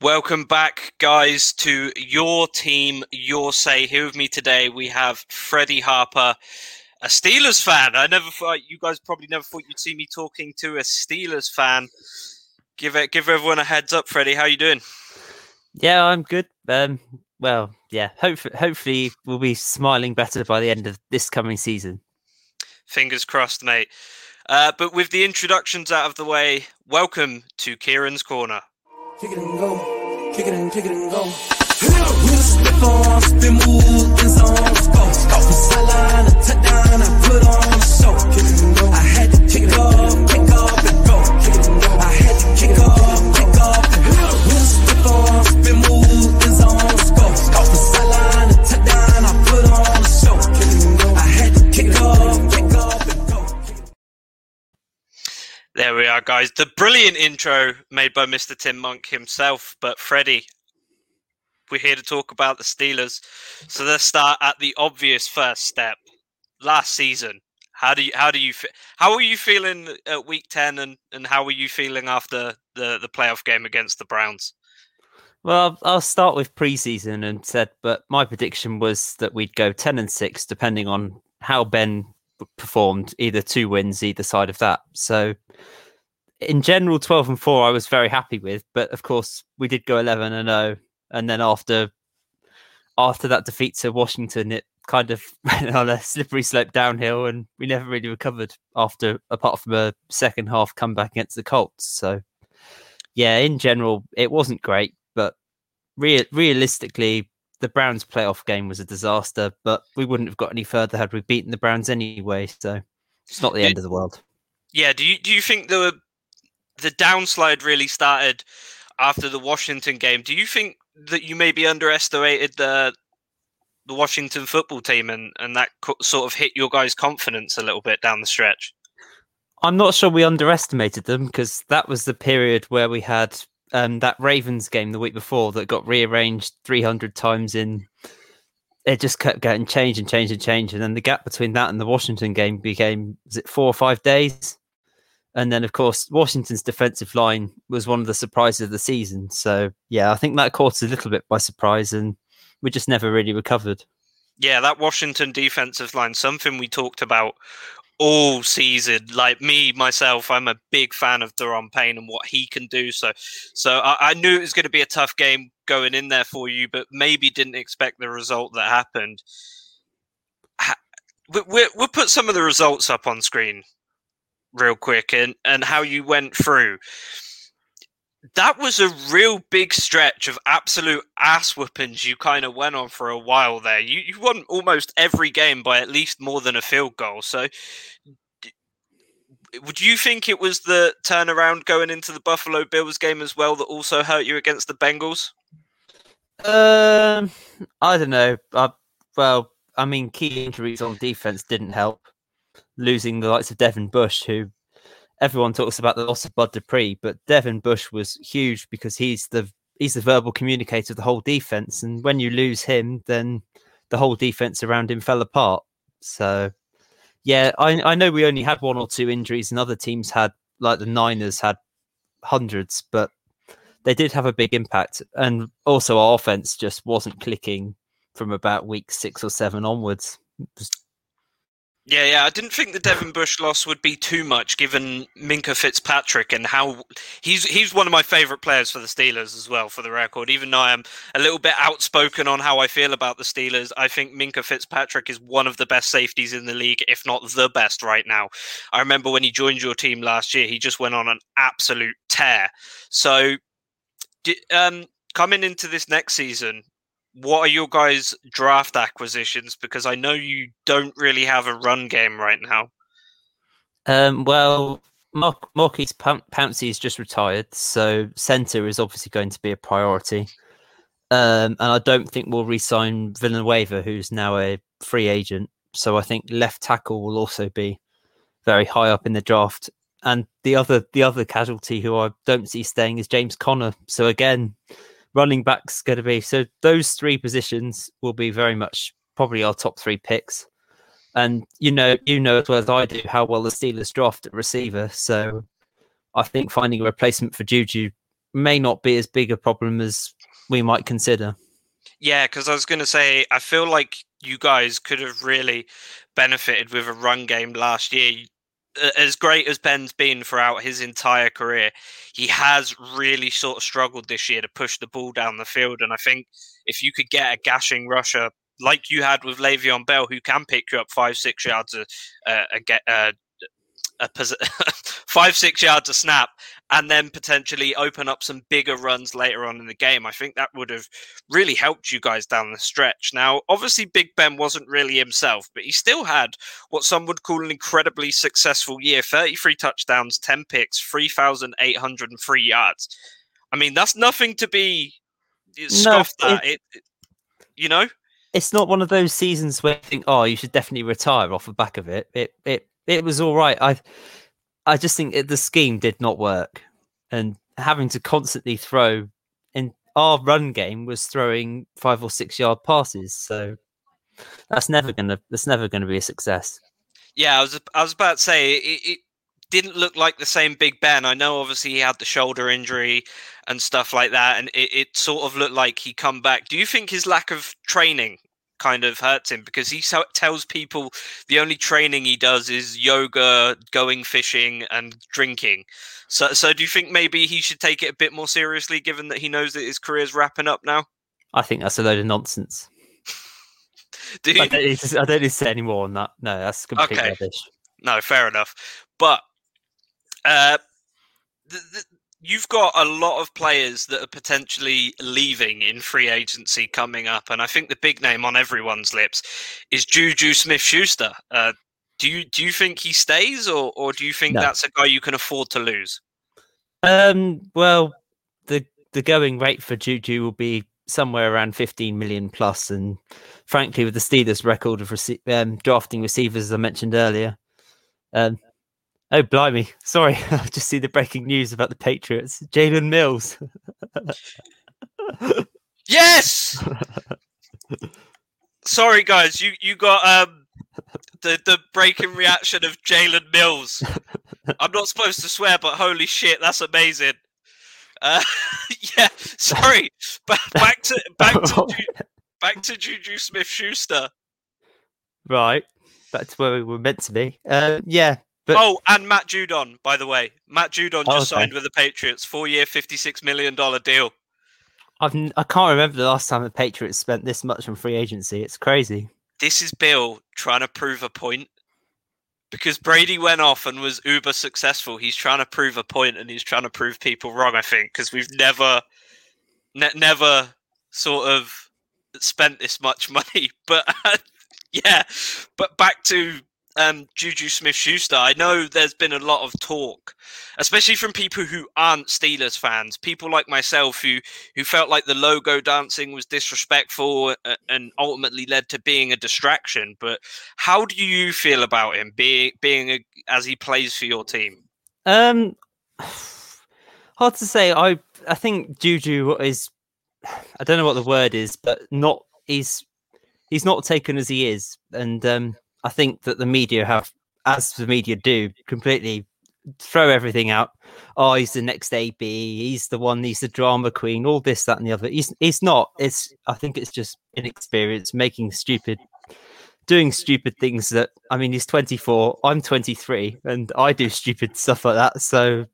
Welcome back, guys, to your team, your say. Here with me today, we have Freddie Harper, a Steelers fan. I never thought you guys probably never thought you'd see me talking to a Steelers fan. Give it, give everyone a heads up, Freddie. How you doing? Yeah, I'm good. Um, well, yeah. Hopefully, hopefully, we'll be smiling better by the end of this coming season. Fingers crossed, mate. Uh, but with the introductions out of the way, welcome to Kieran's Corner. Kick it and go. Kick it and kick it and go. slip on, spin move, in zone, let's go. Sideline, a touchdown, I put on a show. Kick it and go. I had to kick off, kick off and go. Kick it and go. I had to kick off, There we are, guys. The brilliant intro made by Mr. Tim Monk himself. But Freddie, we're here to talk about the Steelers. So let's start at the obvious first step. Last season, how do you how do you how are you feeling at week ten, and and how were you feeling after the the playoff game against the Browns? Well, I'll start with preseason and said, but my prediction was that we'd go ten and six, depending on how Ben performed. Either two wins, either side of that. So in general, 12 and 4, I was very happy with. But of course, we did go 11 and 0. And then after after that defeat to Washington, it kind of went on a slippery slope downhill. And we never really recovered after, apart from a second half comeback against the Colts. So, yeah, in general, it wasn't great. But re- realistically, the Browns playoff game was a disaster. But we wouldn't have got any further had we beaten the Browns anyway. So it's not the end of the world. Yeah. Do you do you think the the downslide really started after the Washington game. Do you think that you maybe underestimated the the Washington football team and and that sort of hit your guys' confidence a little bit down the stretch? I'm not sure we underestimated them because that was the period where we had um, that Ravens game the week before that got rearranged 300 times in. It just kept getting changed and changed and changed, and then the gap between that and the Washington game became was it four or five days? And then, of course, Washington's defensive line was one of the surprises of the season. So, yeah, I think that caught us a little bit by surprise, and we just never really recovered. Yeah, that Washington defensive line, something we talked about all season. Like me, myself, I'm a big fan of Daron Payne and what he can do. So, so I, I knew it was going to be a tough game going in there for you, but maybe didn't expect the result that happened. We'll, we'll put some of the results up on screen real quick and, and how you went through. That was a real big stretch of absolute ass whoopings you kind of went on for a while there. You, you won almost every game by at least more than a field goal. So, would you think it was the turnaround going into the Buffalo Bills game as well that also hurt you against the Bengals? Um, I don't know. I, well, I mean, key injuries on defense didn't help losing the likes of Devin Bush, who everyone talks about the loss of Bud Dupree, but Devin Bush was huge because he's the he's the verbal communicator of the whole defense, and when you lose him, then the whole defense around him fell apart. So, yeah, I I know we only had one or two injuries, and other teams had like the Niners had hundreds, but they did have a big impact, and also our offense just wasn't clicking from about week six or seven onwards. Yeah, yeah. I didn't think the Devin Bush loss would be too much, given Minkah Fitzpatrick and how he's he's one of my favourite players for the Steelers as well. For the record, even though I am a little bit outspoken on how I feel about the Steelers, I think Minkah Fitzpatrick is one of the best safeties in the league, if not the best right now. I remember when he joined your team last year, he just went on an absolute tear. So, um, coming into this next season, what are your guys' draft acquisitions? Because I know you don't really have a run game right now. Um, well, Maurkice Pouncey is just retired, so centre is obviously going to be a priority. Um, and I don't think we'll re-sign Villanueva, who's now a free agent. So I think left tackle will also be very high up in the draft. And the other the other casualty who I don't see staying is James Conner. So again, running back's going to be. So those three positions will be very much probably our top three picks. And you know, you know as well as I do how well the Steelers draft at receiver. So I think finding a replacement for Juju may not be as big a problem as we might consider. Yeah, because I was going to say, I feel like you guys could have really benefited with a run game last year. As great as Ben's been throughout his entire career, he has really sort of struggled this year to push the ball down the field. And I think if you could get a gashing rusher like you had with Le'Veon Bell, who can pick you up five, six yards uh, uh, a, a, a, a a five six yards a snap and then potentially open up some bigger runs later on in the game. I think that would have really helped you guys down the stretch. Now obviously big ben wasn't really himself but he still had what some would call an incredibly successful year. 33 touchdowns 10 picks 3803 yards. I mean that's nothing to be scoffed no, at it, it, you know? It's not one of those seasons where you think, oh, you should definitely retire off the back of it. It it it was all right. I I just think it, the scheme did not work, and having to constantly throw in our run game was throwing five or six yard passes. So that's never gonna that's never gonna be a success. Yeah, I was I was about to say it, it didn't look like the same Big Ben. I know obviously he had the shoulder injury and stuff like that, and it, it sort of looked like he come back. Do you think his lack of training kind of hurts him because he so- tells people the only training he does is yoga, going fishing, and drinking. So, so do you think maybe he should take it a bit more seriously, given that he knows that his career's wrapping up now? I think that's a load of nonsense. do you... I, don't need to, I don't need to say any more on that. No, that's complete okay. rubbish. No, fair enough. But uh, the, the, you've got a lot of players that are potentially leaving in free agency coming up, and I think the big name on everyone's lips is Juju Smith Schuster. Uh, do you do you think he stays, or or do you think no. that's a guy you can afford to lose? Um, well, the the going rate for Juju will be somewhere around 15 million plus, and frankly, with the Steelers' record of rece- um, drafting receivers, as I mentioned earlier, um, Oh, blimey. Sorry. I just see the breaking news about the Patriots. Jalen Mills. yes! Sorry, guys. You you got um the, the breaking reaction of Jalen Mills. I'm not supposed to swear, but holy shit, that's amazing. Uh, yeah, sorry. Back, back to back to back to Juju Smith Schuster. Right, back to where we were meant to be. Uh, yeah, but, oh, and Matt Judon, by the way. Matt Judon oh, just okay. signed with the Patriots, four-year, fifty-six million dollar deal. I've I can't remember the last time the Patriots spent this much on free agency. It's crazy. This is Bill trying to prove a point because Brady went off and was uber successful. He's trying to prove a point and he's trying to prove people wrong. I think because we've never, ne- never sort of spent this much money. But uh, yeah, but back to um, Juju Smith Schuster, I know there's been a lot of talk, especially from people who aren't Steelers fans, people like myself who, who felt like the logo dancing was disrespectful and ultimately led to being a distraction. But how do you feel about him being, being a, as he plays for your team? Um, hard to say. I, I think Juju is, I don't know what the word is, but not, he's, he's not taken as he is. And, um, I think that the media have, as the media do, completely throw everything out. Oh, he's the next AB. He's the one. He's the drama queen. All this, that, and the other. He's he's not. It's. I think it's just inexperience, making stupid, doing stupid things. That I mean, he's 24. I'm 23, and I do stupid stuff like that. So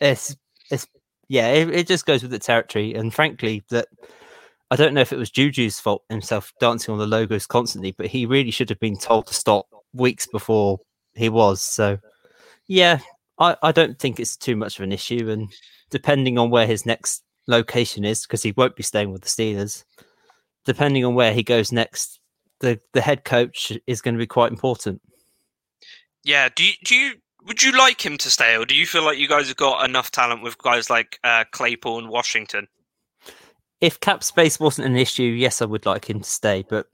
it's it's yeah. It, it just goes with the territory. And frankly, that I don't know if it was Juju's fault himself dancing on the logos constantly, but he really should have been told to stop weeks before he was. So, yeah, I, I don't think it's too much of an issue. And depending on where his next location is, because he won't be staying with the Steelers, depending on where he goes next, the, the head coach is going to be quite important. Yeah. Do you, do you would you like him to stay, or do you feel like you guys have got enough talent with guys like uh, Claypool and Washington? If cap space wasn't an issue, yes, I would like him to stay, but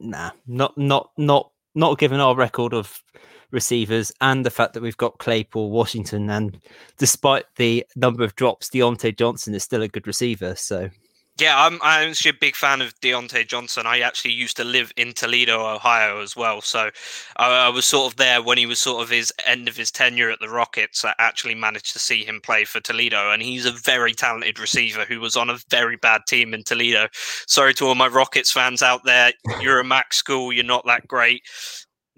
nah, not not not not given our record of receivers and the fact that we've got Claypool, Washington, and despite the number of drops, Diontae Johnson is still a good receiver. So, Yeah, I'm I'm actually a big fan of Diontae Johnson. I actually used to live in Toledo, Ohio, as well. So I, I, was sort of there when he was sort of his end of his tenure at the Rockets. I actually managed to see him play for Toledo, and he's a very talented receiver who was on a very bad team in Toledo. Sorry to all my Rockets fans out there. You're a MAC school. You're not that great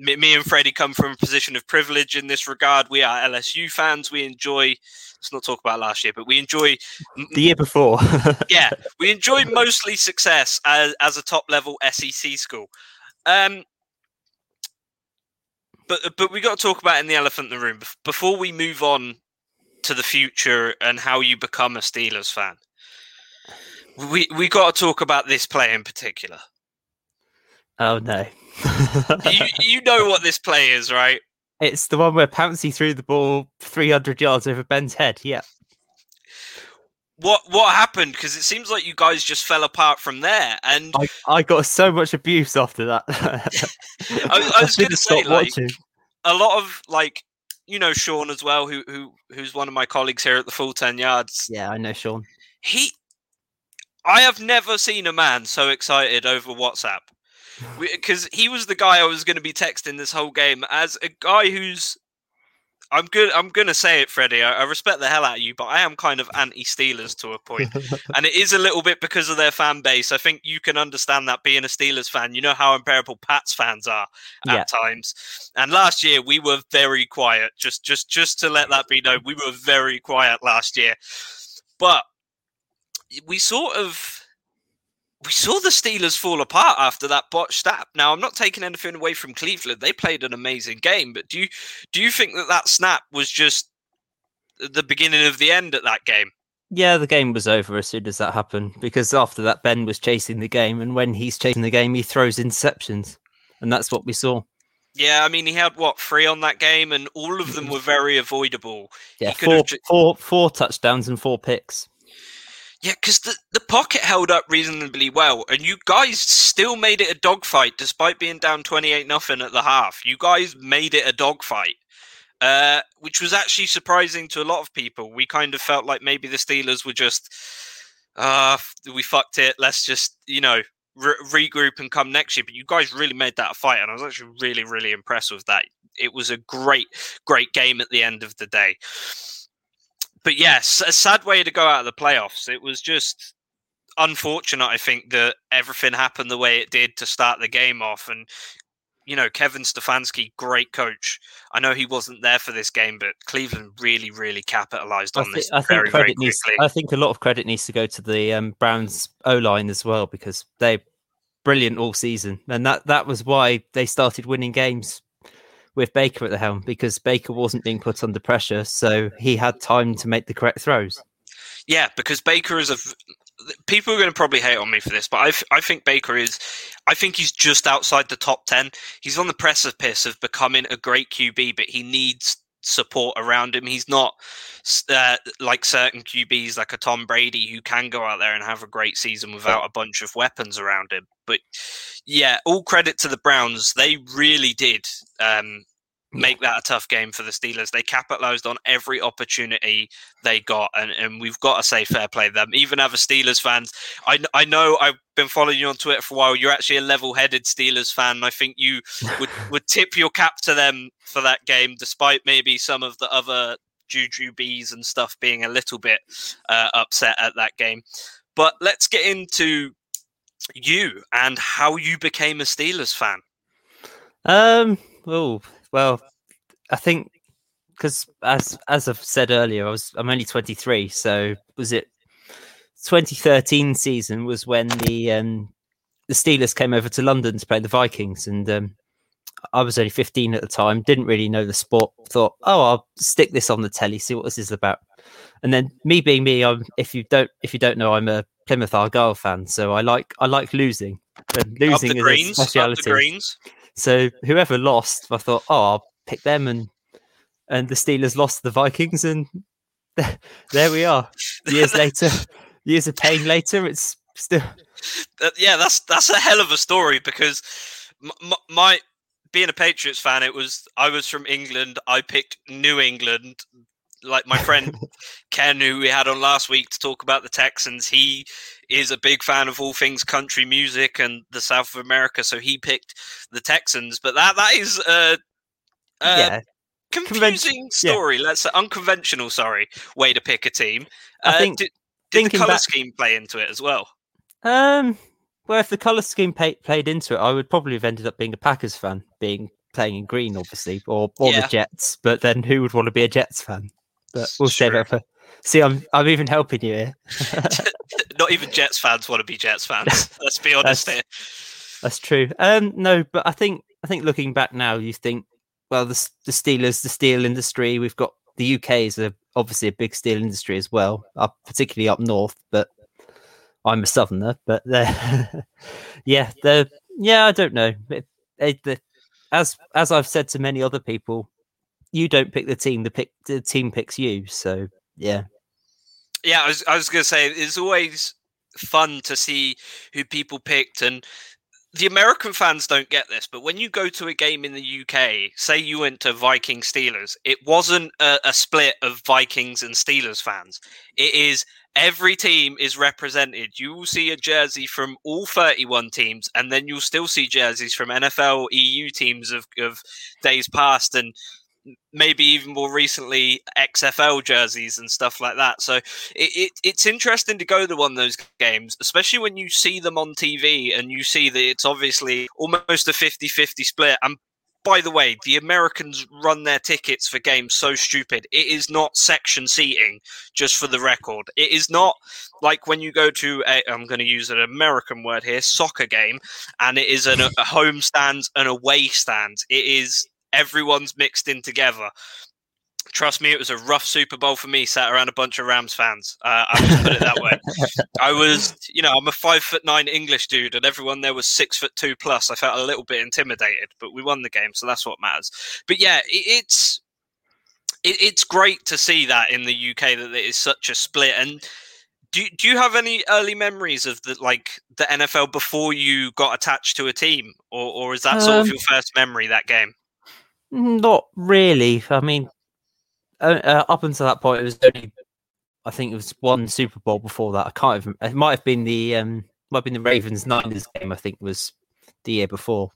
me, me and Freddie come from a position of privilege in this regard. We are LSU fans. We enjoy. Let's not talk about last year, but we enjoy the year before. yeah, we enjoy mostly success as, as a top level SEC school. Um, but but we got to talk about in the elephant in the room before we move on to the future and how you become a Steelers fan. We we got to talk about this play in particular. Oh no you, you know what this play is, right? It's the one where Pouncey threw the ball 300 yards over Ben's head. Yeah. What what happened? Because it seems like you guys just fell apart from there, and I, I got so much abuse after that. I, I was going to say, like, a lot of like you know Sean as well, who who who's one of my colleagues here at the full ten yards. Yeah, I know Sean. He, I have never seen a man so excited over WhatsApp because he was the guy I was going to be texting this whole game as a guy who's. I'm good. I'm gonna say it, Freddie. I, I, respect the hell out of you, but I am kind of anti-Steelers to a point, and it is a little bit because of their fan base. I think you can understand that being a Steelers fan. You know how unbearable Pats fans are at yeah. times, and last year we were very quiet. Just, just, just to let that be known, we were very quiet last year, but we sort of we saw the Steelers fall apart after that botched snap. Now, I'm not taking anything away from Cleveland; they played an amazing game. But do you do you think that that snap was just the beginning of the end at that game? Yeah, the game was over as soon as that happened because after that, Ben was chasing the game, and when he's chasing the game, he throws interceptions, and that's what we saw. Yeah, I mean, he had what three on that game, and all of them were very avoidable. Yeah, four, ju- four, four touchdowns and four picks. Yeah, because the, the pocket held up reasonably well, and you guys still made it a dogfight despite being down 28 nothing at the half. You guys made it a dogfight, uh, which was actually surprising to a lot of people. We kind of felt like maybe the Steelers were just, uh, we fucked it. Let's just, you know, re- regroup and come next year. But you guys really made that fight, and I was actually really, really impressed with that. It was a great, great game at the end of the day but yes, a sad way to go out of the playoffs. It was just unfortunate, I think, that everything happened the way it did to start the game off. And, you know, Kevin Stefanski, great coach. I know he wasn't there for this game, but Cleveland really, really capitalized on I this I very, very quickly. Needs, I think a lot of credit needs to go to the um, Browns O line as well because they brilliant all season, and that that was why they started winning games with Baker at the helm because Baker wasn't being put under pressure, so he had time to make the correct throws. Yeah, because Baker is a. People are going to probably hate on me for this, but I, I think Baker is. I think he's just outside the top 10. He's on the precipice of becoming a great QB, but he needs support around him. He's not uh, like certain QBs, like a Tom Brady, who can go out there and have a great season without a bunch of weapons around him. But yeah, all credit to the Browns. They really did um, make that a tough game for the Steelers. They capitalized on every opportunity they got, and, and we've got to say fair play to them. Even other Steelers fans, I, I know I've been following you on Twitter for a while. You're actually a level-headed Steelers fan. I think you would, would tip your cap to them for that game, despite maybe some of the other Juju bees and stuff being a little bit uh, upset at that game. But let's get into you and how you became a Steelers fan. Um. Oh, well, I think because as as I've said earlier, I was I'm only 23, so was it 2013 season was when the um, the Steelers came over to London to play the Vikings, and um, I was only 15 at the time, didn't really know the sport. Thought, oh, I'll stick this on the telly, see what this is about. And then me being me, I'm, if you don't if you don't know, I'm a Plymouth Argyle fan, so I like I like losing. And losing is greens, a speciality. So whoever lost, I thought, oh, I'll pick them, and and the Steelers lost the Vikings, and there we are. Years later, years of pain later, it's still. Uh, yeah, that's that's a hell of a story because my, my being a Patriots fan, it was I was from England. I picked New England. Like my friend Ken, who we had on last week to talk about the Texans, he is a big fan of all things country music and the South of America, so he picked the Texans. But that that is a, a yeah. confusing story. Yeah. Let's say unconventional. Sorry, way to pick a team. I uh, think did, did the color back... scheme play into it as well? Um. Well, if the color scheme pay, played into it, I would probably have ended up being a Packers fan, being playing in green, obviously, or or yeah. the Jets. But then, who would want to be a Jets fan? But we'll save it for. See, I'm I'm even helping you here. Not even Jets fans want to be Jets fans. Let's be honest that's, here. That's true. Um, no, but I think I think looking back now, you think, well, the the Steelers, the steel industry. We've got the UK is a, obviously a big steel industry as well, up particularly up north. But I'm a southerner. But yeah, the yeah, I don't know. It, it, as as I've said to many other people, you don't pick the team; the pick the team picks you. So yeah, yeah. I was I was to say it's always fun to see who people picked and. The American fans don't get this, but when you go to a game in the UK, say you went to Viking Steelers, it wasn't a, a split of Vikings and Steelers fans. It is every team is represented. You will see a jersey from all 31 teams, and then you'll still see jerseys from NFL, EU teams of, of days past, and maybe even more recently XFL jerseys and stuff like that. So it, it, it's interesting to go to one of those games, especially when you see them on TV and you see that it's obviously almost a 50 50 split. And by the way, the Americans run their tickets for games so stupid. It is not section seating, just for the record. It is not like when you go to a, I'm going to use an American word here, soccer game, and it is an, a home stand and away stand. It is everyone's mixed in together. Trust me, it was a rough Super Bowl for me. Sat around a bunch of Rams fans. Uh, I just put it that way. I was, you know, I'm a five foot nine English dude, and everyone there was six foot two plus. I felt a little bit intimidated, but we won the game, so that's what matters. But yeah, it, it's it, it's great to see that in the UK that it is such a split. And do do you have any early memories of the like the NFL before you got attached to a team, or or is that sort um, of your first memory that game? Not really. I mean, uh, uh, up until that point, it was only I think it was one Super Bowl before that. I can't even. It might have been the um, might have been the Ravens Niners game. I think was the year before.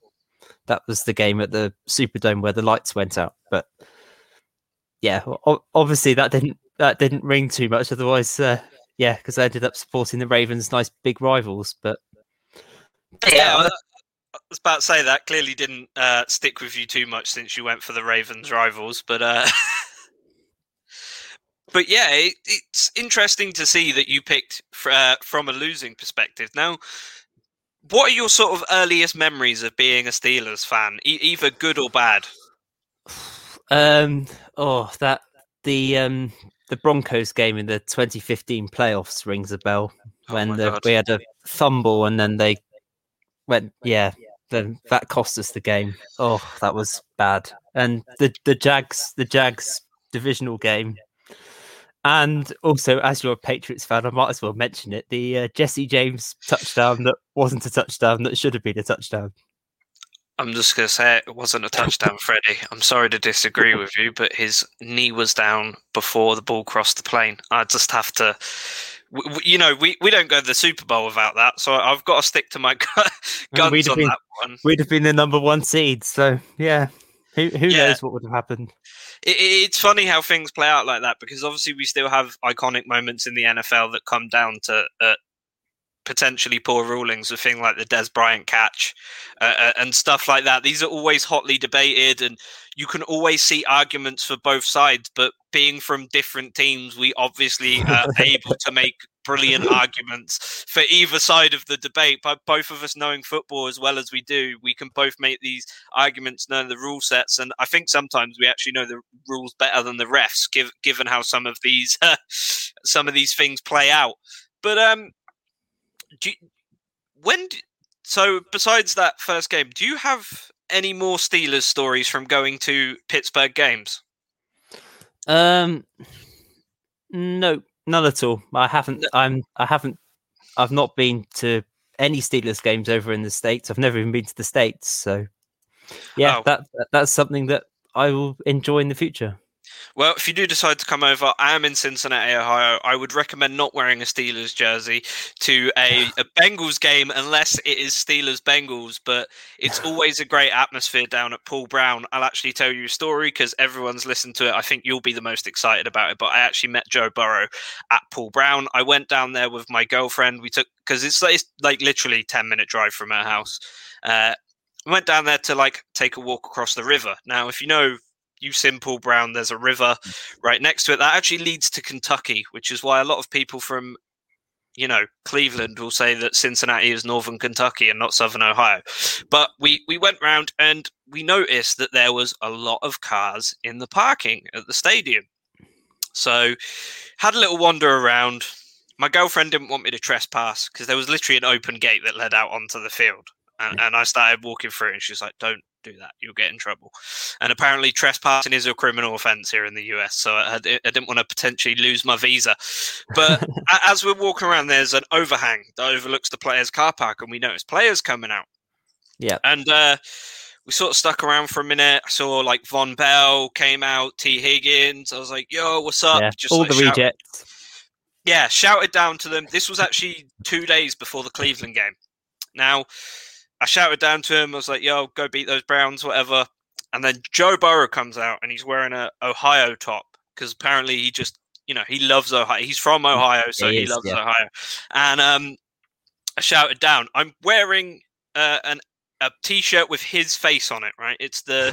That was the game at the Superdome where the lights went out. But yeah, obviously that didn't that didn't ring too much. Otherwise, uh, yeah, because I ended up supporting the Ravens, nice big rivals. But yeah, was about to say that clearly didn't uh, stick with you too much since you went for the Ravens rivals, but. Uh... but yeah, it, it's interesting to see that you picked uh, from a losing perspective. Now, what are your sort of earliest memories of being a Steelers fan, e- either good or bad? Um, oh, that the um the Broncos game in the 2015 playoffs rings a bell oh when oh the, we had a fumble and then they went, yeah, then that cost us the game. Oh, that was bad. And the the Jags the Jags divisional game and also, as you're a Patriots fan, I might as well mention it: the uh, Jesse James touchdown that wasn't a touchdown that should have been a touchdown. I'm just going to say it wasn't a touchdown, Freddie. I'm sorry to disagree with you, but his knee was down before the ball crossed the plane. I just have to, you know, we, we don't go to the Super Bowl without that, so I've got to stick to my guns we'd on been, that one. We'd have been the number one seed, so yeah, who who yeah. knows what would have happened it, it's funny how things play out like that because obviously we still have iconic moments in the NFL that come down to uh, potentially poor rulings, a thing like the Dez Bryant catch uh, uh, and stuff like that. These are always hotly debated, and you can always see arguments for both sides. But being from different teams, we obviously are able to make brilliant arguments for either side of the debate. But both of us knowing football as well as we do, we can both make these arguments, knowing the rule sets. And I think sometimes we actually know the rules better than the refs, give, given how some of these some of these things play out. But um, do you, when do, so besides that first game, do you have any more Steelers stories from going to Pittsburgh games? Um, no, none at all. I haven't. I'm. I haven't. I've not been to any Steelers games over in the states. I've never even been to the states. So, yeah, oh. that that's something that I will enjoy in the future. Well, if you do decide to come over, I am in Cincinnati, Ohio. I would recommend not wearing a Steelers jersey to a, a Bengals game unless it is Steelers Bengals. But it's always a great atmosphere down at Paul Brown. I'll actually tell you a story because everyone's listened to it. I think you'll be the most excited about it. But I actually met Joe Burrow at Paul Brown. I went down there with my girlfriend. We took because it's, it's like literally ten minute drive from her house. Uh, we went down there to like take a walk across the river. Now, if you know you simple brown there's a river right next to it that actually leads to kentucky which is why a lot of people from you know cleveland will say that cincinnati is northern kentucky and not southern ohio. But we we went round and we noticed that there was a lot of cars in the parking at the stadium. So had a little wander around. My girlfriend didn't want me to trespass because there was literally an open gate that led out onto the field and, and I started walking through, and she's like, "Don't do that. You'll get in trouble. And apparently, trespassing is a criminal offence here in the US. So I, I didn't want to potentially lose my visa. But as we're walking around, there's an overhang that overlooks the players' car park, and we notice players coming out. Yeah. And uh, we sort of stuck around for a minute. I saw like Vonn Bell came out, Tee Higgins. I was like, "Yo, what's up?" Yeah, Just all like, the shout- rejects. Yeah, shouted down to them. This was actually two days before the Cleveland game. Now, I shouted down to him. I was like, "Yo, go beat those Browns, whatever." And then Joe Burrow comes out and he's wearing a Ohio top because apparently he just, you know, he loves Ohio. He's from Ohio, so he, he is, loves yeah. Ohio. And um, I shouted down, "I'm wearing uh, an a t-shirt with his face on it, right? It's the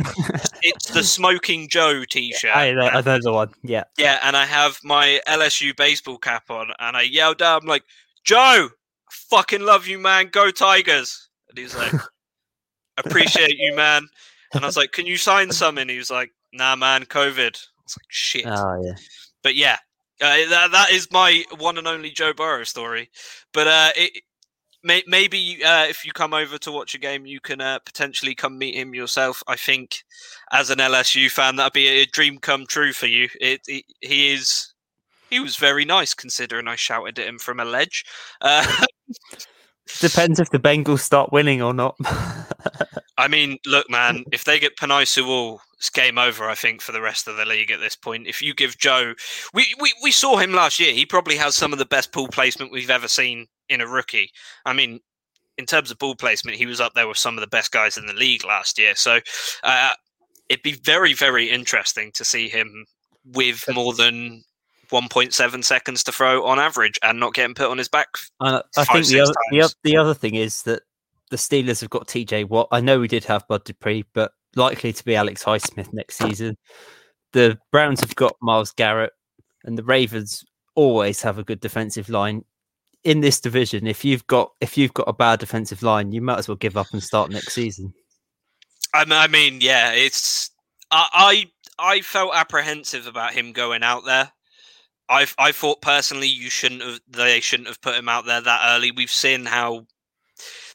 it's the Smoking Joe t-shirt. I, I know the one. Yeah, yeah. And I have my LSU baseball cap on, and I yelled out, "I'm like, Joe, I fucking love you, man. Go Tigers!" And he's like, appreciate you, man. And I was like, can you sign some? And he was like, nah, man, COVID. I was like, shit. Oh, yeah. But yeah, uh, that, that is my one and only Joe Burrow story. But uh, it, may, maybe uh, if you come over to watch a game, you can uh, potentially come meet him yourself. I think as an LSU fan, that'd be a dream come true for you. It, it he is. He was very nice considering I shouted at him from a ledge. Depends if the Bengals start winning or not. I mean, look, man, if they get Penei Sewell, it's game over, I think, for the rest of the league at this point. If you give Joe, we, we, we saw him last year. He probably has some of the best ball placement we've ever seen in a rookie. I mean, in terms of ball placement, he was up there with some of the best guys in the league last year. So uh, it'd be very, very interesting to see him with more than 1.7 seconds to throw on average and not getting put on his back. Uh, I think the other, the, the other thing is that the Steelers have got TJ Watt. I know we did have Bud Dupree, but likely to be Alex Highsmith next season. The Browns have got Myles Garrett, and the Ravens always have a good defensive line. In this division, if you've got if you've got a bad defensive line, you might as well give up and start next season. I mean, yeah, it's I I, I felt apprehensive about him going out there I I thought personally you shouldn't have they shouldn't have put him out there that early. We've seen how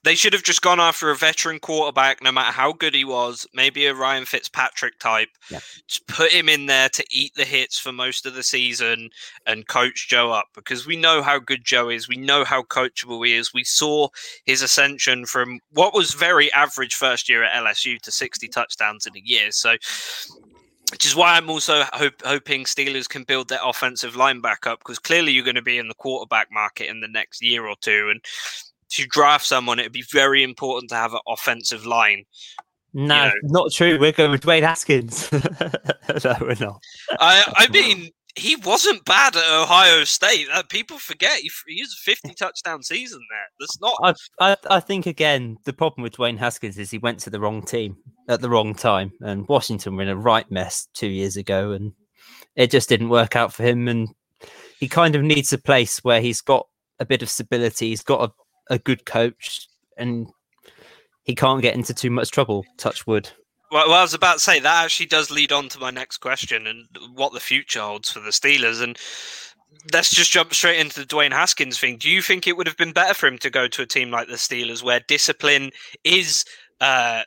they should have just gone after a veteran quarterback, no matter how good he was. Maybe a Ryan Fitzpatrick type. Yeah. Just put him in there to eat the hits for most of the season and coach Joe up because we know how good Joe is. We know how coachable he is. We saw his ascension from what was very average first year at LSU to 60 touchdowns in a year. So which is why I'm also hope, hoping Steelers can build their offensive line back up because clearly you're going to be in the quarterback market in the next year or two, and to draft someone, it'd be very important to have an offensive line. No, you know. not true. We're going with Dwayne Haskins. no, we're not. I, I mean, he wasn't bad at Ohio State. Uh, people forget he, he was a 50 touchdown season there. That's not. I, I, I think again the problem with Dwayne Haskins is he went to the wrong team at the wrong time, and Washington were in a right mess two years ago, and it just didn't work out for him. And he kind of needs a place where he's got a bit of stability. He's got a, a good coach, and he can't get into too much trouble. Touch wood. Well, I was about to say that actually does lead on to my next question and what the future holds for the Steelers. And let's just jump straight into the Dwayne Haskins thing. Do you think it would have been better for him to go to a team like the Steelers where discipline is uh,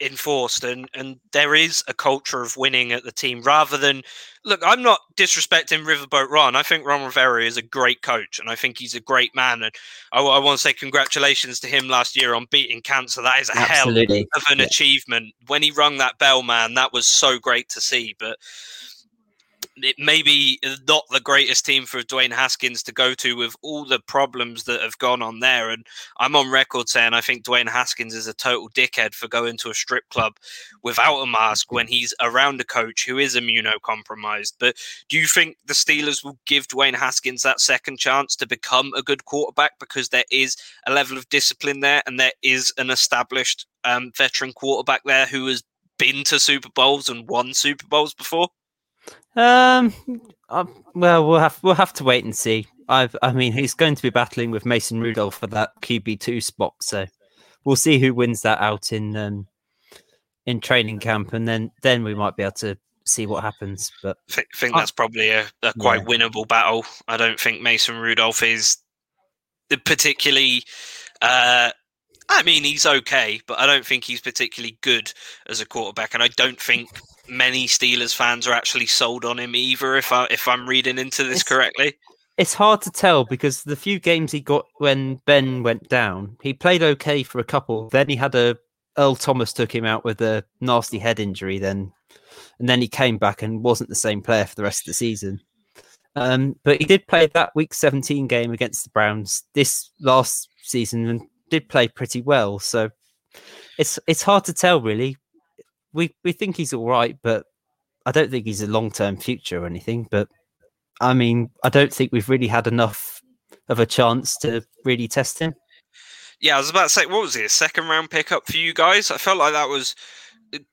enforced and and there is a culture of winning at the team rather than look i'm not disrespecting riverboat ron i think ron rivera is a great coach and i think he's a great man and i, I want to say congratulations to him last year on beating cancer that is a Absolutely. hell of an yeah. achievement when he rung that bell man that was so great to see but it may be not the greatest team for Dwayne Haskins to go to with all the problems that have gone on there. And I'm on record saying I think Dwayne Haskins is a total dickhead for going to a strip club without a mask when he's around a coach who is immunocompromised. But do you think the Steelers will give Dwayne Haskins that second chance to become a good quarterback because there is a level of discipline there and there is an established um, veteran quarterback there who has been to Super Bowls and won Super Bowls before? Um, uh, well, we'll have we'll have to wait and see. I've, I mean, he's going to be battling with Mason Rudolph for that QB two spot, so we'll see who wins that out in um, in training camp, and then then we might be able to see what happens. But I think that's probably a, a quite yeah. winnable battle. I don't think Mason Rudolph is particularly. Uh, I mean, he's okay, but I don't think he's particularly good as a quarterback, and I don't think many Steelers fans are actually sold on him either. If I if I'm reading into this it's, correctly, it's hard to tell because the few games he got when Ben went down, he played okay for a couple. Then he had a Earl Thomas took him out with a nasty head injury. Then and then he came back and wasn't the same player for the rest of the season. Um, but he did play that Week 17 game against the Browns this last season and did play pretty well. So it's it's hard to tell really we we think he's all right, but I don't think he's a long term future or anything. But I mean, I don't think we've really had enough of a chance to really test him. Yeah, I was about to say, what was it, a second round pickup for you guys? I felt like that was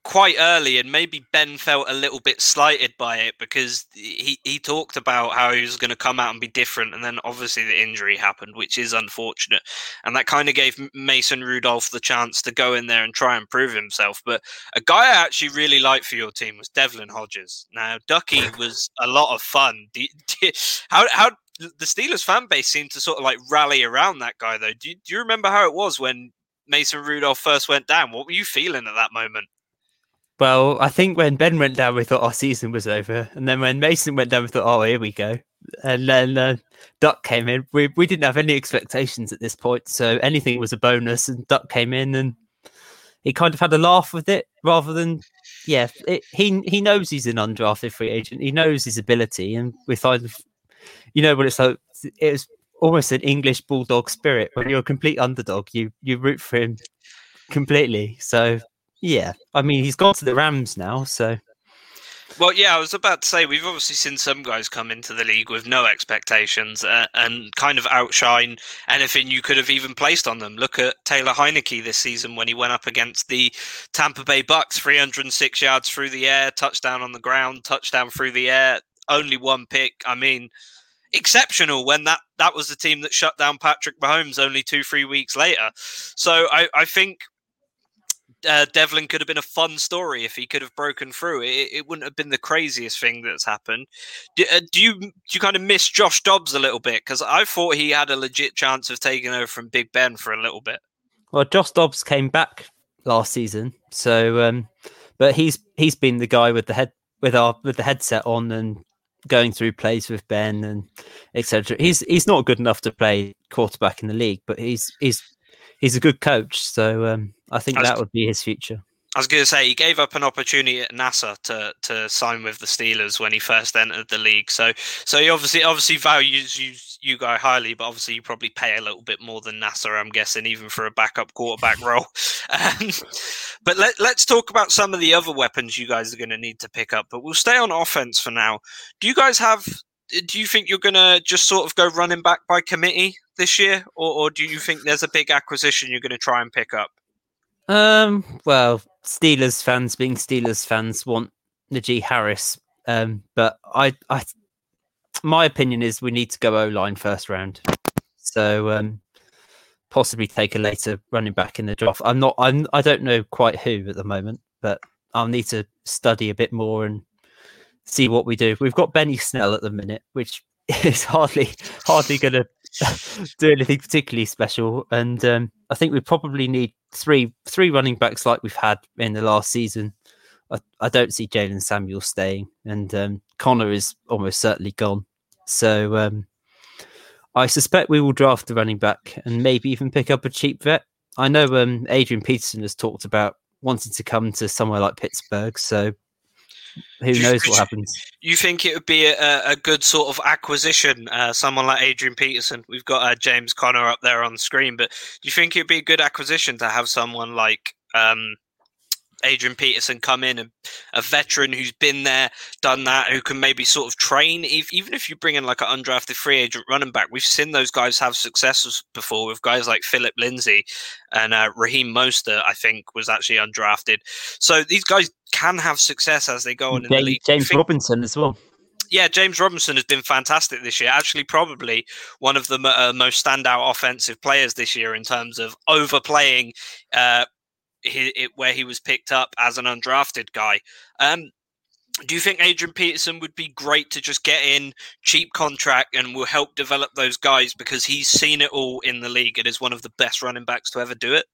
quite early, and maybe Ben felt a little bit slighted by it because he, he talked about how he was going to come out and be different, and then obviously the injury happened, which is unfortunate, and that kind of gave Mason Rudolph the chance to go in there and try and prove himself. But a guy I actually really liked for your team was Devlin Hodges. Now Ducky was a lot of fun. how how the Steelers fan base seemed to sort of like rally around that guy though. Do you, do you remember how it was when Mason Rudolph first went down? What were you feeling at that moment? Well, I think when Ben went down, we thought our season was over, and then when Mason went down, we thought, "Oh, here we go." And then uh, Duck came in. We we didn't have any expectations at this point, so anything was a bonus. And Duck came in, and he kind of had a laugh with it, rather than, yeah, it, he he knows he's an undrafted free agent. He knows his ability, and we kind of, you know, what it's like. It was almost an English bulldog spirit. When you're a complete underdog, you you root for him completely. So yeah, I mean he's gone to the Rams now, so. Well, yeah, I was about to say we've obviously seen some guys come into the league with no expectations uh, and kind of outshine anything you could have even placed on them. Look at Taylor Heinicke this season when he went up against the Tampa Bay Bucks, 306 yards through the air, touchdown on the ground, touchdown through the air, only one pick. I mean, exceptional when that that was the team that shut down Patrick Mahomes only two three weeks later. So I, I think uh, Devlin could have been a fun story if he could have broken through. It, it wouldn't have been the craziest thing that's happened. Do, uh, do you do you kind of miss Josh Dobbs a little bit? Because I thought he had a legit chance of taking over from Big Ben for a little bit. Well, Josh Dobbs came back last season, so um, but he's he's been the guy with the head with our with the headset on and going through plays with Ben and etc. He's he's not good enough to play quarterback in the league, but he's he's he's a good coach. So um, I think I was, that would be his future. I was going to say he gave up an opportunity at NASA to to sign with the Steelers when he first entered the league. So so he obviously obviously values you you guy highly, but obviously you probably pay a little bit more than NASA. I'm guessing even for a backup quarterback role. Um, but let let's talk about some of the other weapons you guys are going to need to pick up. But we'll stay on offense for now. Do you guys have? Do you think you're going to just sort of go running back by committee this year, or, or do you think there's a big acquisition you're going to try and pick up? Um, well, Steelers fans being Steelers fans want Najee Harris. Um, but I, I, my opinion is we need to go O line first round. So, um, possibly take a later running back in the draft. I'm not, I'm, I don't know quite who at the moment, but I'll need to study a bit more and see what we do. We've got Benny Snell at the minute, which is hardly, hardly going to do anything particularly special. And um, I think we probably need three three running backs like we've had in the last season. I, I don't see Jaylen Samuel staying, and um, Conner is almost certainly gone. So um, I suspect we will draft the running back and maybe even pick up a cheap vet. I know um, Adrian Peterson has talked about wanting to come to somewhere like Pittsburgh, so who knows what happens? You think it would be a, a good sort of acquisition? Uh, someone like Adrian Peterson. We've got uh, James Conner up there on the screen, but do you think it would be a good acquisition to have someone like um, Adrian Peterson come in and a veteran who's been there, done that, who can maybe sort of train. If, even if you bring in like an undrafted free agent running back, we've seen those guys have successes before with guys like Phillip Lindsay and uh, Raheem Mostert, I think, was actually undrafted. So these guys can have success as they go on in James, the league. James think, Robinson as well. Yeah, James Robinson has been fantastic this year. Actually, probably one of the uh, most standout offensive players this year in terms of overplaying uh, he, it, where he was picked up as an undrafted guy. Um, do you think Adrian Peterson would be great to just get in cheap contract and will help develop those guys because he's seen it all in the league and is one of the best running backs to ever do it?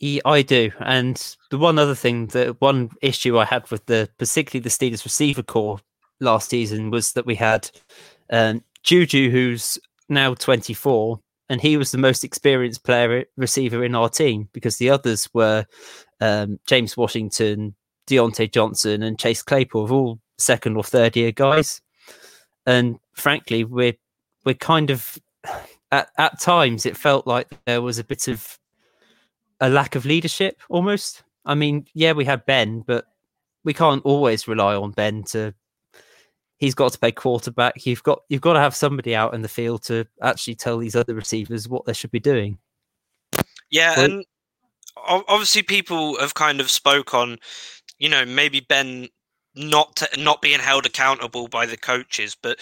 Yeah, I do. And the one other thing, the one issue I had with the particularly the Steelers receiver core last season was that we had um, Juju, who's now 24, and he was the most experienced player receiver in our team because the others were um, James Washington, Diontae Johnson, and Chase Claypool, all second or third year guys. And frankly, we're we're kind of at at times it felt like there was a bit of a lack of leadership almost. I mean, yeah, we had Ben, but we can't always rely on Ben to he's got to play quarterback. You've got you've got to have somebody out in the field to actually tell these other receivers what they should be doing. Yeah, and obviously people have kind of spoke on, you know, maybe Ben not to, not being held accountable by the coaches, but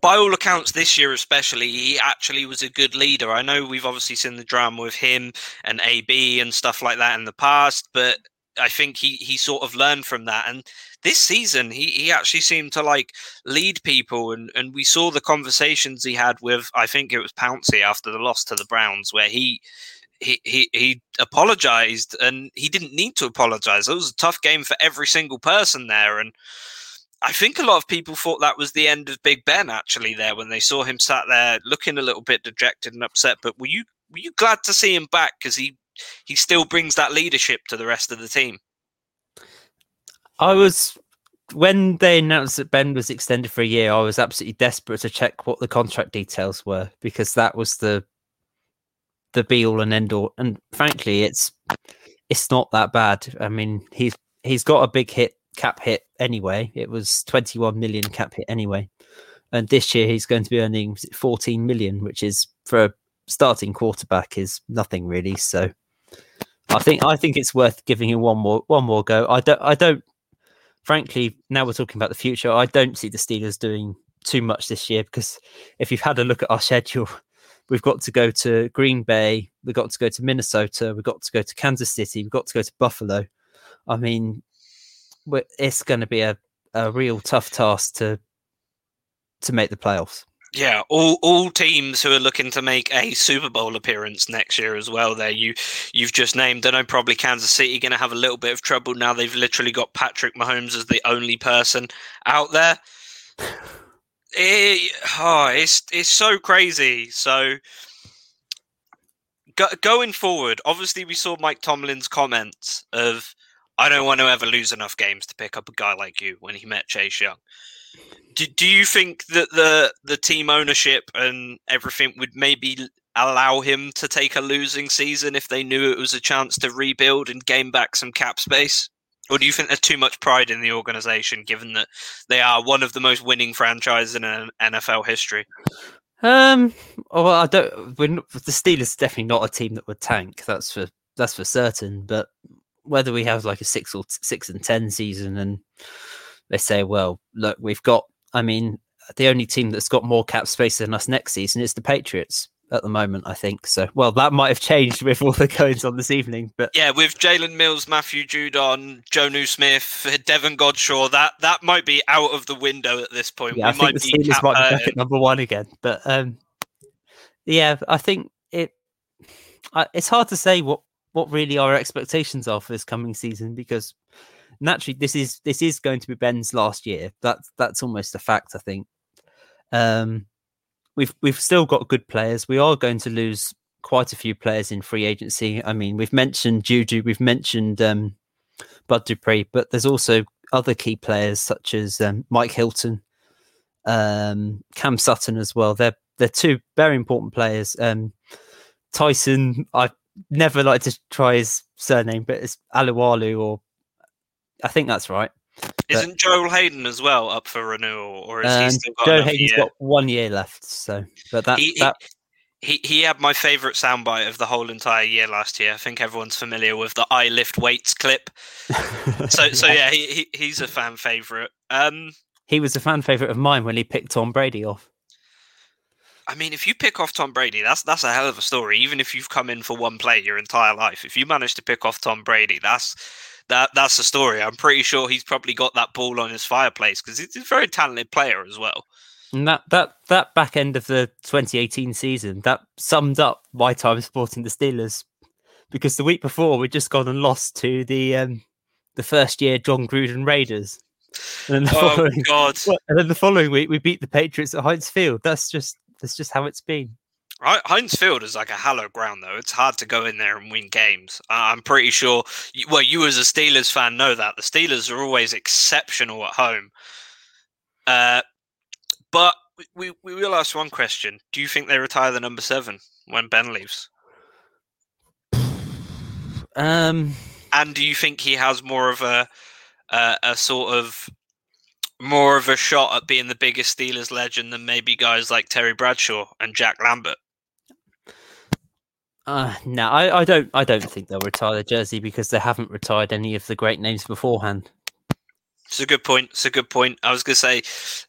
by all accounts, this year especially, he actually was a good leader. I know we've obviously seen the drama with him and AB and stuff like that in the past, but I think he he sort of learned from that. And this season, he he actually seemed to like lead people, and and we saw the conversations he had with I think it was Pouncey after the loss to the Browns, where he. He, he he apologized and he didn't need to apologize. It was a tough game for every single person there, and I think a lot of people thought that was the end of Big Ben actually there when they saw him sat there looking a little bit dejected and upset. But were you were you glad to see him back because he he still brings that leadership to the rest of the team. I was when they announced that Ben was extended for a year, I was absolutely desperate to check what the contract details were because that was the the be all and end all. And frankly, it's it's not that bad. I mean, he's he's got a big hit cap hit anyway. It was 21 million cap hit anyway. And this year he's going to be earning 14 million, which is for a starting quarterback is nothing really. So I think I think it's worth giving him one more one more go. I don't I don't frankly now we're talking about the future. I don't see the Steelers doing too much this year because if you've had a look at our schedule, we've got to go to Green Bay, we've got to go to Minnesota, we've got to go to Kansas City, we've got to go to Buffalo. I mean, it's going to be a, a real tough task to to make the playoffs. Yeah, all all teams who are looking to make a Super Bowl appearance next year as well. There, you you've just named. I know probably Kansas City going to have a little bit of trouble now. They've literally got Patrick Mahomes as the only person out there. It, oh, it's it's so crazy. So go, going forward, obviously we saw Mike Tomlin's comments of, "I don't want to ever lose enough games to pick up a guy like you." When he met Chase Young, do, do you think that the the team ownership and everything would maybe allow him to take a losing season if they knew it was a chance to rebuild and gain back some cap space? Or do you think there's too much pride in the organization, given that they are one of the most winning franchises in NFL history? Um, well, I don't. We're not, the Steelers definitely not a team that would tank. That's for that's for certain. But whether we have like a six or six and ten season, and they say, well, look, we've got I mean, the only team that's got more cap space than us next season is the Patriots at the moment, I think. So, well, that might have changed with all the goings on this evening, but yeah, with Jalen Mills, Matthew Judon, Jonnu Smith, Devon Godchaux, that that might be out of the window at this point. Yeah, we I think the Steelers might be back at number one again, but um, yeah, I think it. Uh, it's hard to say what what really our expectations are for this coming season because naturally this is this is going to be Ben's last year. That's that's almost a fact, I think. Um, we've we've still got good players. We are going to lose quite a few players in free agency. I mean, we've mentioned Juju, we've mentioned um, Bud Dupree, but there's also other key players such as um, Mike Hilton, um, Cam Sutton as well. They're they're two very important players. Um, Tyson, I never like to try his surname, but it's Alualu, or I think that's right. Isn't Joel Haden as well up for renewal, or is um, he still got Joe Haden's year? got one year left? So, but that he, that he he had my favourite soundbite of the whole entire year last year. I think everyone's familiar with the "I lift weights" clip. so so yeah, he, he he's a fan favourite. Um, he was a fan favourite of mine when he picked Tom Brady off. I mean, if you pick off Tom Brady, that's that's a hell of a story. Even if you've come in for one play your entire life, if you manage to pick off Tom Brady, that's that that's the story. I'm pretty sure he's probably got that ball on his fireplace because he's a very talented player as well. And that that that back end of the 2018 season that summed up my time supporting the Steelers because the week before we'd just gone and lost to the um, the first year Jon Gruden Raiders. And then the oh following, God! And then the following week we beat the Patriots at Heinz Field. That's just that's just how it's been. Heinz Field is like a hallowed ground, though. It's hard to go in there and win games. I'm pretty sure. Well, you as a Steelers fan know that the Steelers are always exceptional at home. Uh, but we we will ask one question: Do you think they retire the number seven when Ben leaves? Um, and do you think he has more of a a, a sort of more of a shot at being the biggest Steelers legend than maybe guys like Terry Bradshaw and Jack Lambert? Uh, no, I, I don't. I don't think they'll retire the jersey because they haven't retired any of the great names beforehand. It's a good point. It's a good point. I was gonna say,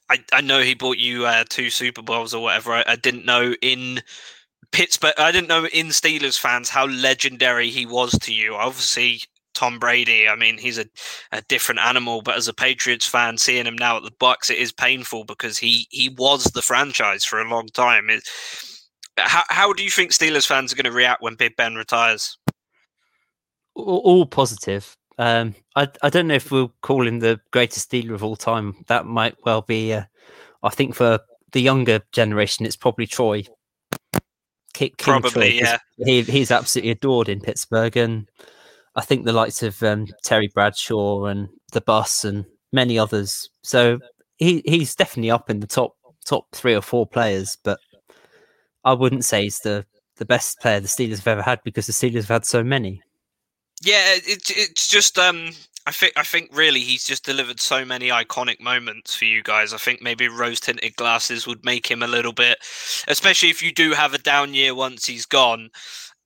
I, I know he bought you uh, two Super Bowls or whatever. I, I didn't know in Pittsburgh. I didn't know in Steelers fans how legendary he was to you. Obviously, Tom Brady. I mean, he's a, a different animal. But as a Patriots fan, seeing him now at the Bucs, it is painful because he he was the franchise for a long time. It, how how do you think Steelers fans are going to react when Big Ben retires? All, all positive. Um, I I don't know if we'll call him the greatest Steeler of all time. That might well be. Uh, I think for the younger generation, it's probably Troy. King probably, Troy, yeah. He he's absolutely adored in Pittsburgh, and I think the likes of um, Terry Bradshaw and the Bus and many others. So he he's definitely up in the top top three or four players, but I wouldn't say he's the the best player the Steelers have ever had because the Steelers have had so many. Yeah, it, it's just um, I think I think really he's just delivered so many iconic moments for you guys. I think maybe rose tinted glasses would make him a little bit, especially if you do have a down year once he's gone.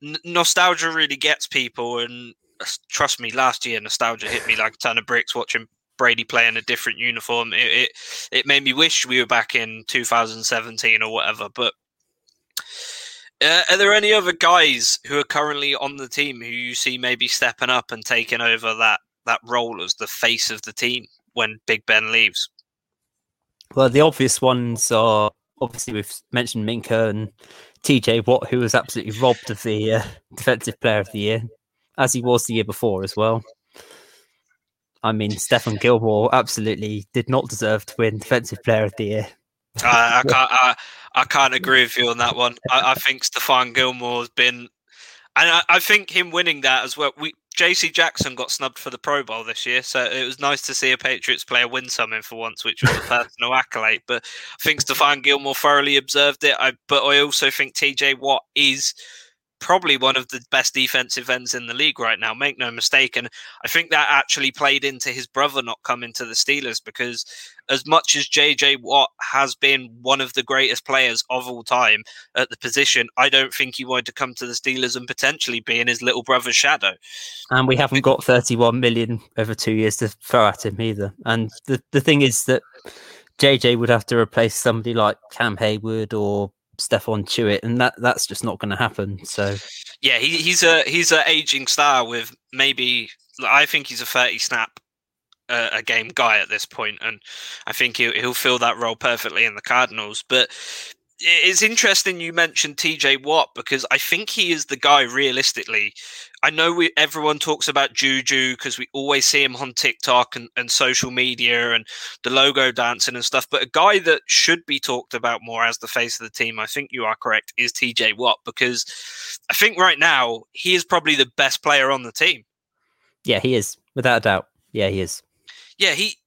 N- nostalgia really gets people, and uh, trust me, last year nostalgia hit me like a ton of bricks watching Brady play in a different uniform. It, it it made me wish we were back in 2017 or whatever, but uh, are there any other guys who are currently on the team who you see maybe stepping up and taking over that that role as the face of the team when Big Ben leaves? Well, the obvious ones are obviously we've mentioned Minkah and TJ Watt, who was absolutely robbed of the uh, Defensive Player of the Year, as he was the year before as well. I mean, Stephon Gilmore absolutely did not deserve to win Defensive Player of the Year. I, I can't. I, I can't agree with you on that one. I, I think Stephon Gilmore has been, and I, I, think him winning that as well. We J.C. Jackson got snubbed for the Pro Bowl this year, so it was nice to see a Patriots player win something for once, which was a personal accolade. But I think Stephon Gilmore thoroughly observed it. I, but I also think T.J. Watt is probably one of the best defensive ends in the league right now. Make no mistake, and I think that actually played into his brother not coming to the Steelers because as much as JJ Watt has been one of the greatest players of all time at the position, I don't think he wanted to come to the Steelers and potentially be in his little brother's shadow. And we haven't got 31 million over two years to throw at him either. And the, the thing is that JJ would have to replace somebody like Cam Heyward or Stephon Tuitt, and that that's just not going to happen. So, yeah, he, he's a he's an aging star with maybe I think he's a thirty snap a, a, game guy at this point, and I think he'll, he'll fill that role perfectly in the Cardinals. But it's interesting you mentioned TJ Watt because I think he is the guy realistically. I know we everyone talks about Juju because we always see him on TikTok and, and social media and the logo dancing and stuff, but a guy that should be talked about more as the face of the team, I think you are correct, is TJ Watt because I think right now he is probably the best player on the team. Yeah, he is without a doubt. Yeah, he is. Yeah, he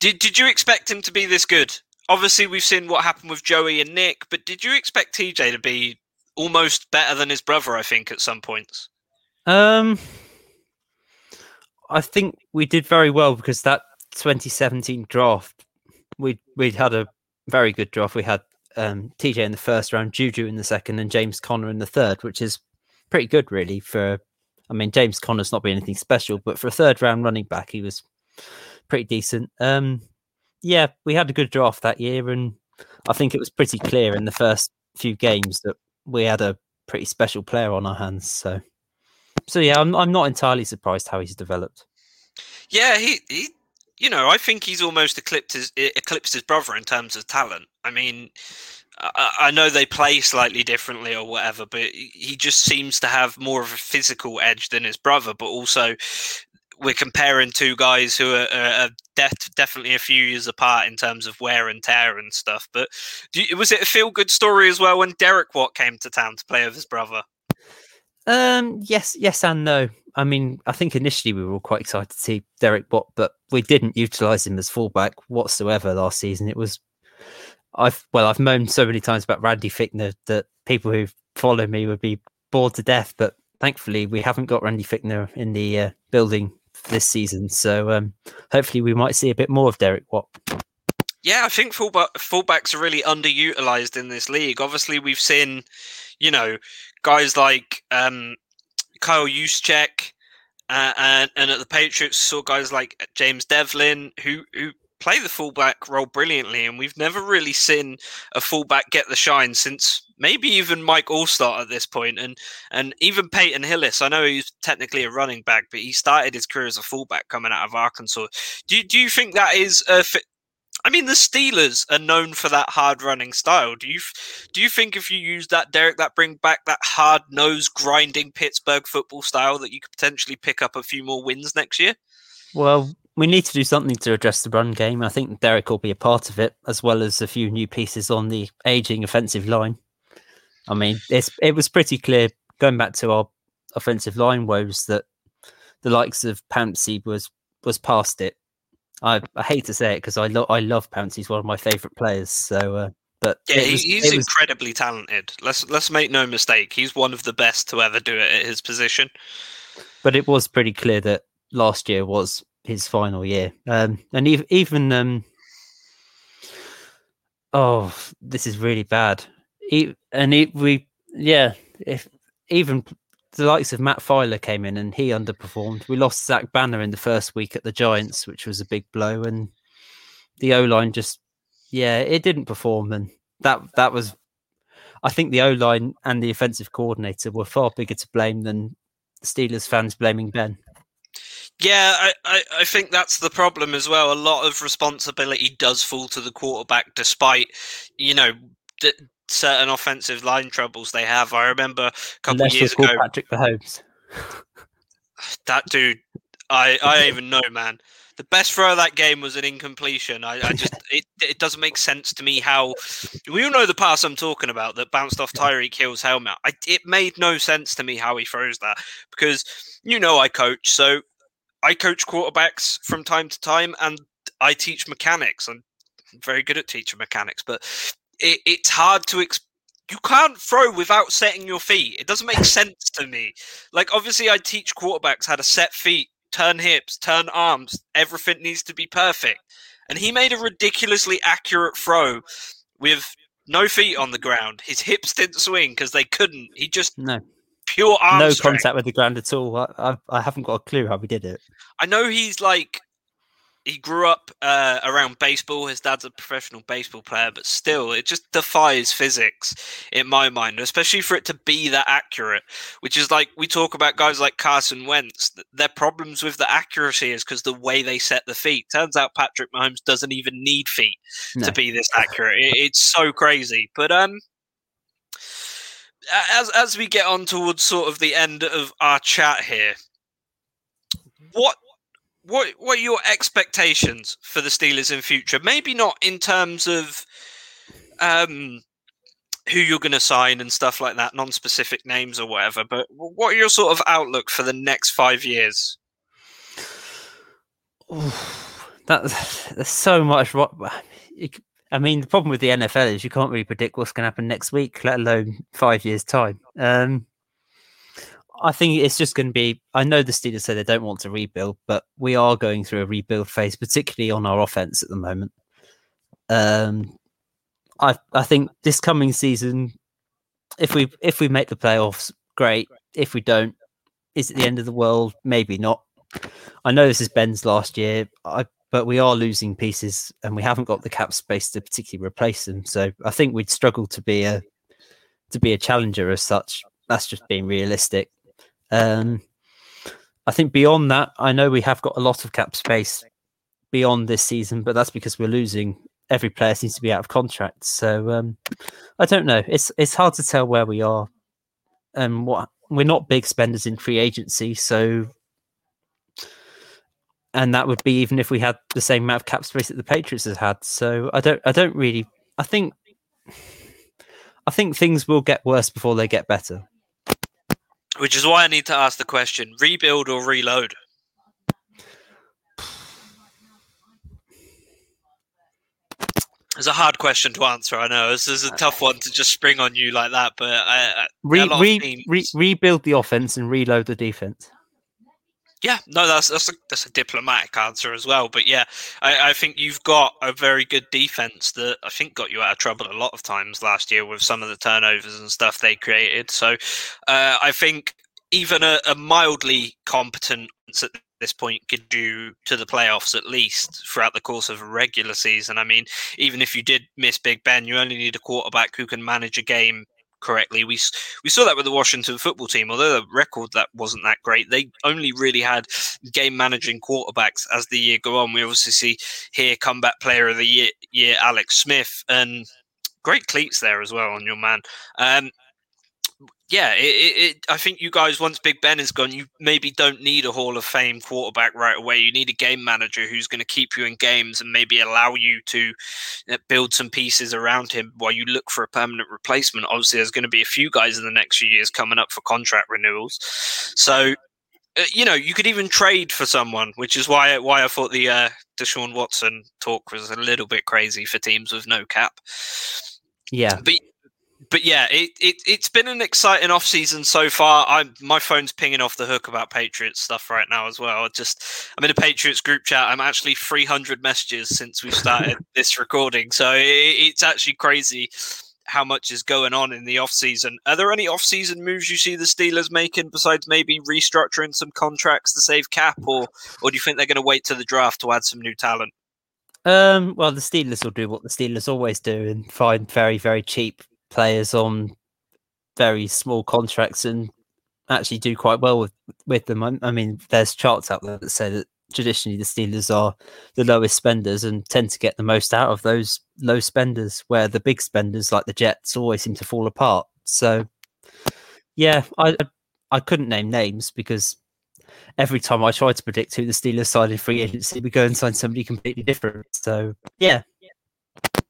did. Did you expect him to be this good? Obviously, we've seen what happened with Joey and Nick, but did you expect TJ to be almost better than his brother? I think at some points. Um, I think we did very well because that 2017 draft, we we'd had a very good draft. We had um, TJ in the first round, Juju in the second, and James Conner in the third, which is pretty good, really. For I mean, James Conner's not been anything special, but for a third round running back, he was pretty decent. Um, yeah, we had a good draft that year, and I think it was pretty clear in the first few games that we had a pretty special player on our hands. So, so yeah, I'm I'm not entirely surprised how he's developed. Yeah, he he you know, I think he's almost eclipsed his, eclipsed his brother in terms of talent. I mean, I, I, know they play slightly differently or whatever, but he just seems to have more of a physical edge than his brother. But also, we're comparing two guys who are, are def- definitely a few years apart in terms of wear and tear and stuff. But you, was it a feel good story as well when Derek Watt came to town to play with his brother? Um, yes, yes, and no. I mean, I think initially we were all quite excited to see Derek Watt, but we didn't utilize him as fullback whatsoever last season. It was, I've well, I've moaned so many times about Randy Fichtner that people who follow me would be bored to death. But thankfully, we haven't got Randy Fichtner in the uh, building this season, so um, hopefully we might see a bit more of Derek Watt. Yeah, I think fullback, fullbacks are really underutilized in this league. Obviously, we've seen, you know, guys like um, Kyle Juszczyk, uh, and and at the Patriots saw guys like James Develin, who who play the fullback role brilliantly, and we've never really seen a fullback get the shine since maybe even Mike Alstott at this point, and and even Peyton Hillis. I know he's technically a running back, but he started his career as a fullback coming out of Arkansas. Do do you think that is a fit? I mean, the Steelers are known for that hard running style. Do you do you think if you use that, Derek, that bring back that hard nose grinding Pittsburgh football style that you could potentially pick up a few more wins next year? Well, we need to do something to address the run game. I think Derek will be a part of it, as well as a few new pieces on the aging offensive line. I mean, it's it was pretty clear going back to our offensive line woes that the likes of Pouncey was was past it I, I hate to say it because I love I love Pouncey. He's one of my favourite players. So, uh, but yeah, was, he's was... incredibly talented. Let's let's make no mistake. He's one of the best to ever do it at his position. But it was pretty clear that last year was his final year, um, and even even um, oh, this is really bad. He, and he, we yeah, if even the likes of Matt Feiler came in and he underperformed. We lost Zach Banner in the first week at the Giants, which was a big blow, and the O line just yeah, it didn't perform, and that that was. I think the O line and the offensive coordinator were far bigger to blame than Steelers fans blaming Ben. Yeah, I, I, I, think that's the problem as well. A lot of responsibility does fall to the quarterback, despite you know d- certain offensive line troubles they have. I remember a couple Unless years ago, Patrick Mahomes. that dude, I I even know, man. The best throw of that game was an incompletion. I, I just it, it doesn't make sense to me how we all know the pass I'm talking about that bounced off Tyreek Hill's helmet. I, it made no sense to me how he throws that because you know I coach, so I coach quarterbacks from time to time, and I teach mechanics. I'm very good at teaching mechanics, but it, it's hard to explain you can't throw without setting your feet. It doesn't make sense to me. Like obviously I teach quarterbacks how to set feet, turn hips, turn arms. Everything needs to be perfect. And he made a ridiculously accurate throw with no feet on the ground. His hips didn't swing because they couldn't. He just no pure arm no strength. contact with the ground at all. I, I, I haven't got a clue how he did it. I know he's like he grew up uh, around baseball. His dad's a professional baseball player, but still, it just defies physics in my mind, especially for it to be that accurate. Which is like we talk about guys like Carson Wentz. Their problems with the accuracy is because the way they set the feet. Turns out Patrick Mahomes doesn't even need feet no. to be this accurate. It, it's so crazy. But um, as as we get on towards sort of the end of our chat here, what what what are your expectations for the Steelers in future? Maybe not in terms of um, who you're going to sign and stuff like that, non-specific names or whatever. But what are your sort of outlook for the next five years? that there's so much. I mean, the problem with the NFL is you can't really predict what's going to happen next week, let alone five years' time. Um, I think it's just going to be. I know the Steelers say they don't want to rebuild, but we are going through a rebuild phase, particularly on our offense at the moment. Um, I I think this coming season, if we if we make the playoffs, great. If we don't, is it the end of the world? Maybe not. I know this is Ben's last year, I, but we are losing pieces, and we haven't got the cap space to particularly replace them. So I think we'd struggle to be a to be a challenger as such. That's just being realistic. Um, I think beyond that, I know we have got a lot of cap space beyond this season, but that's because we're losing. Every player seems to be out of contract, so um, I don't know. It's it's hard to tell where we are, and what we're not big spenders in free agency, so and that would be even if we had the same amount of cap space that the Patriots has had. So I don't I don't really I think I think things will get worse before they get better. Which is why I need to ask the question: rebuild or reload? It's a hard question to answer. I know this is a tough one to just spring on you like that, but I, I, re, re, re, rebuild the offense and reload the defense. Yeah, no, that's that's a, that's a diplomatic answer as well. But yeah, I, I, think you've got a very good defense that I think got you out of trouble a lot of times last year with some of the turnovers and stuff they created. So uh, I think even a, a mildly competent at this point could do to the playoffs at least throughout the course of a regular season. I mean, even if you did miss Big Ben, you only need a quarterback who can manage a game correctly. We we saw that with the Washington football team. Although the record that wasn't that great, they only really had game managing quarterbacks as the year go on. We obviously see here comeback player of the year, year Alex Smith and great cleats there as well on your man. Um, yeah, it, it, I think you guys, once Big Ben is gone, you maybe don't need a Hall of Fame quarterback right away. You need a game manager who's going to keep you in games and maybe allow you to uh, build some pieces around him while you look for a permanent replacement. Obviously, there's going to be a few guys in the next few years coming up for contract renewals. So, uh, you know, you could even trade for someone, which is why why I thought the uh, Deshaun Watson talk was a little bit crazy for teams with no cap. Yeah, but but yeah, it, it it's been an exciting off season so far. I'm my phone's pinging off the hook about Patriots stuff right now as well. I just I'm in a Patriots group chat. I'm actually 300 messages since we started this recording, so it, it's actually crazy how much is going on in the off season. Are there any off season moves you see the Steelers making besides maybe restructuring some contracts to save cap, or or do you think they're going to wait to the draft to add some new talent? Um, well, the Steelers will do what the Steelers always do and find very, very cheap players on very small contracts and actually do quite well with with them. I, I mean, there's charts out there that say that traditionally the Steelers are the lowest spenders and tend to get the most out of those low spenders, where the big spenders like the Jets always seem to fall apart. So, yeah, I I couldn't name names because every time I try to predict who the Steelers sign in free agency, we go and sign somebody completely different. So, yeah,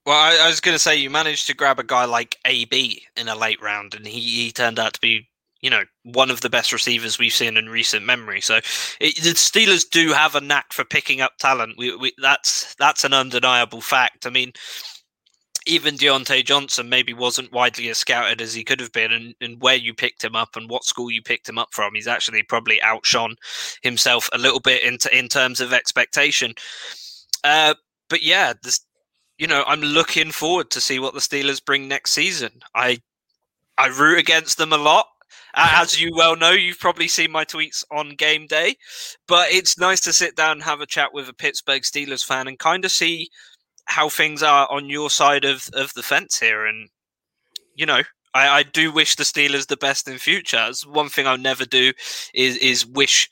well, I, I was going to say you managed to grab a guy like AB in a late round, and he, he turned out to be, you know, one of the best receivers we've seen in recent memory. So it, the Steelers do have a knack for picking up talent. We, we, that's that's an undeniable fact. I mean, even Diontae Johnson maybe wasn't widely as scouted as he could have been, and, and where you picked him up and what school you picked him up from, he's actually probably outshone himself a little bit in, t- in terms of expectation. Uh, but yeah, you know, I'm looking forward to see what the Steelers bring next season. I I root against them a lot. As you well know, you've probably seen my tweets on game day, but it's nice to sit down and have a chat with a Pittsburgh Steelers fan and kind of see how things are on your side of, of the fence here. And, you know, I, I do wish the Steelers the best in future. As one thing I'll never do is is wish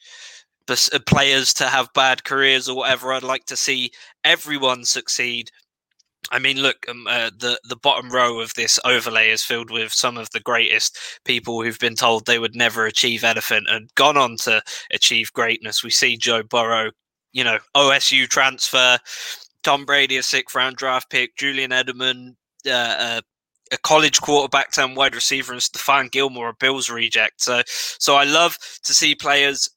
uh, players to have bad careers or whatever. I'd like to see everyone succeed I mean, look, um, uh, the the bottom row of this overlay is filled with some of the greatest people who've been told they would never achieve anything and gone on to achieve greatness. We see Joe Burrow, you know, OSU transfer, Tom Brady a sixth round draft pick, Julian Edelman, uh, uh, a college quarterback and wide receiver, and Stephon Gilmore a Bills reject. So, so I love to see players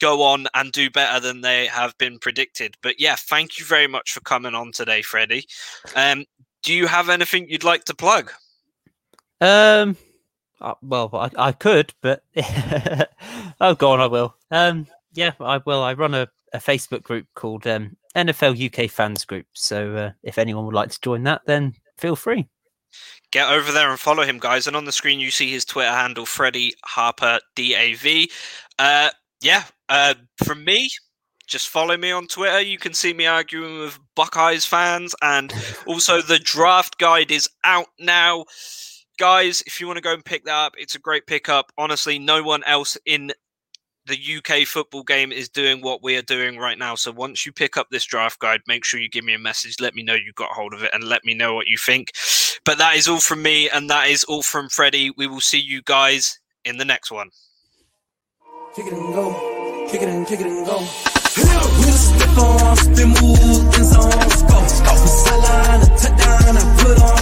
go on and do better than they have been predicted. But yeah, thank you very much for coming on today, Freddie. Um, do you have anything you'd like to plug? Um, uh, well, I, I could, but oh, go on, I will. Um, yeah, I will. I run a, a Facebook group called um, NFL UK Fans Group. So uh, if anyone would like to join that, then feel free. Get over there and follow him, guys. And on the screen, you see his Twitter handle, Freddie Harper DAV. Uh, yeah, uh, from me, just follow me on Twitter. You can see me arguing with Buckeyes fans, and also the draft guide is out now. Guys, if you want to go and pick that up, it's a great pickup. Honestly, no one else in the UK football game is doing what we are doing right now. So once you pick up this draft guide, make sure you give me a message. Let me know you got hold of it and let me know what you think. But that is all from me, and that is all from Freddie. We will see you guys in the next one. Kick it and go. Kick it and kick it and go. A stiff on, spin move, in zone, go. Sideline, a touchdown, I put on